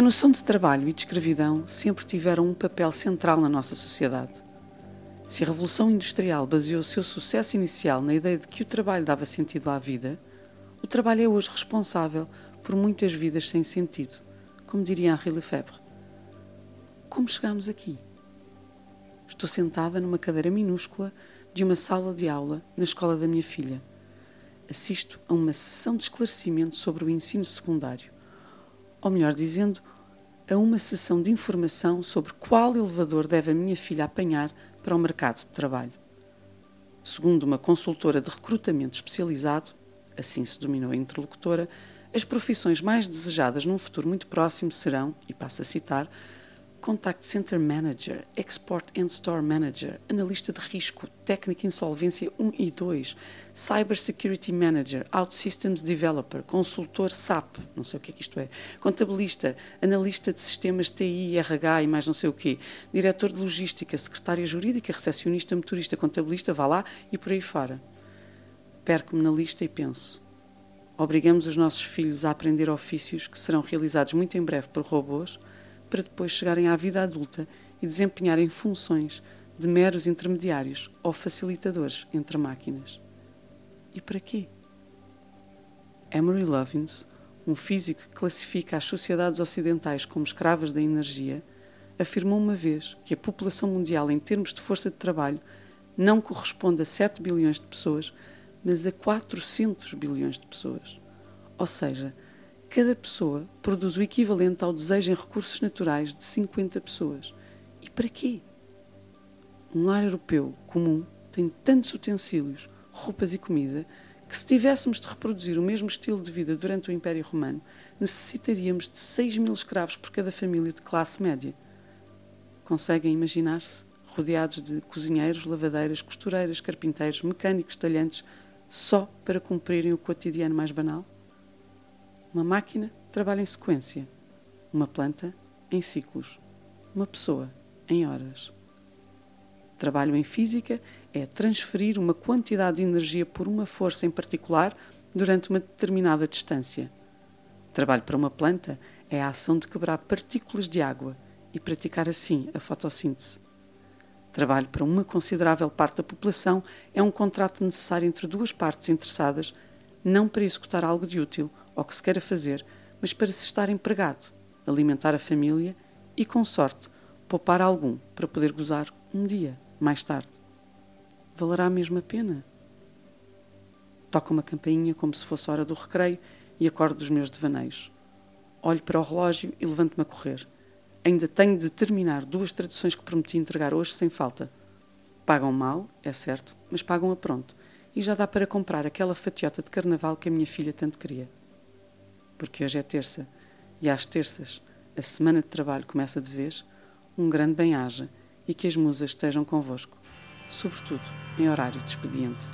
A noção de trabalho e de escravidão sempre tiveram um papel central na nossa sociedade. Se a Revolução Industrial baseou o seu sucesso inicial na ideia de que o trabalho dava sentido à vida, o trabalho é hoje responsável por muitas vidas sem sentido, como diria Henri Lefebvre. Como chegamos aqui? Estou sentada numa cadeira minúscula de uma sala de aula na escola da minha filha. Assisto a uma sessão de esclarecimento sobre o ensino secundário ou melhor dizendo, a uma sessão de informação sobre qual elevador deve a minha filha apanhar para o mercado de trabalho. Segundo uma consultora de recrutamento especializado, assim se dominou a interlocutora, as profissões mais desejadas num futuro muito próximo serão, e passo a citar, Contact Center Manager, Export and Store Manager, Analista de Risco, Técnica Insolvência 1 e 2, Cyber Security Manager, OutSystems Developer, Consultor SAP, não sei o que é que isto é, Contabilista, Analista de Sistemas TI, RH e mais não sei o quê, Diretor de Logística, Secretária Jurídica, Recepcionista, Motorista, Contabilista, vá lá e por aí fora. Perco-me na lista e penso. Obrigamos os nossos filhos a aprender ofícios que serão realizados muito em breve por robôs, para depois chegarem à vida adulta e desempenharem funções de meros intermediários ou facilitadores entre máquinas. E para quê? Emory Lovins, um físico que classifica as sociedades ocidentais como escravas da energia, afirmou uma vez que a população mundial, em termos de força de trabalho, não corresponde a 7 bilhões de pessoas, mas a 400 bilhões de pessoas. Ou seja, cada pessoa produz o equivalente ao desejo em recursos naturais de 50 pessoas. E para quê? Um lar europeu comum tem tantos utensílios, roupas e comida que, se tivéssemos de reproduzir o mesmo estilo de vida durante o Império Romano, necessitaríamos de 6 mil escravos por cada família de classe média. Conseguem imaginar-se rodeados de cozinheiros, lavadeiras, costureiras, carpinteiros, mecânicos, talhantes, só para cumprirem o cotidiano mais banal? Uma máquina trabalha em sequência, uma planta em ciclos, uma pessoa em horas. Trabalho em física é transferir uma quantidade de energia por uma força em particular durante uma determinada distância. Trabalho para uma planta é a ação de quebrar partículas de água e praticar assim a fotossíntese. Trabalho para uma considerável parte da população é um contrato necessário entre duas partes interessadas, não para executar algo de útil ou que se queira fazer, mas para se estar empregado, alimentar a família e, com sorte, poupar algum para poder gozar um dia mais tarde. Valerá a pena? Toca uma campainha como se fosse hora do recreio e acordo dos meus devaneios. Olho para o relógio e levanto-me a correr. Ainda tenho de terminar duas traduções que prometi entregar hoje sem falta. Pagam mal, é certo, mas pagam a pronto. E já dá para comprar aquela fatiota de carnaval que a minha filha tanto queria porque hoje é terça e às terças a semana de trabalho começa de vez, um grande bem-aja e que as musas estejam convosco, sobretudo em horário de expediente.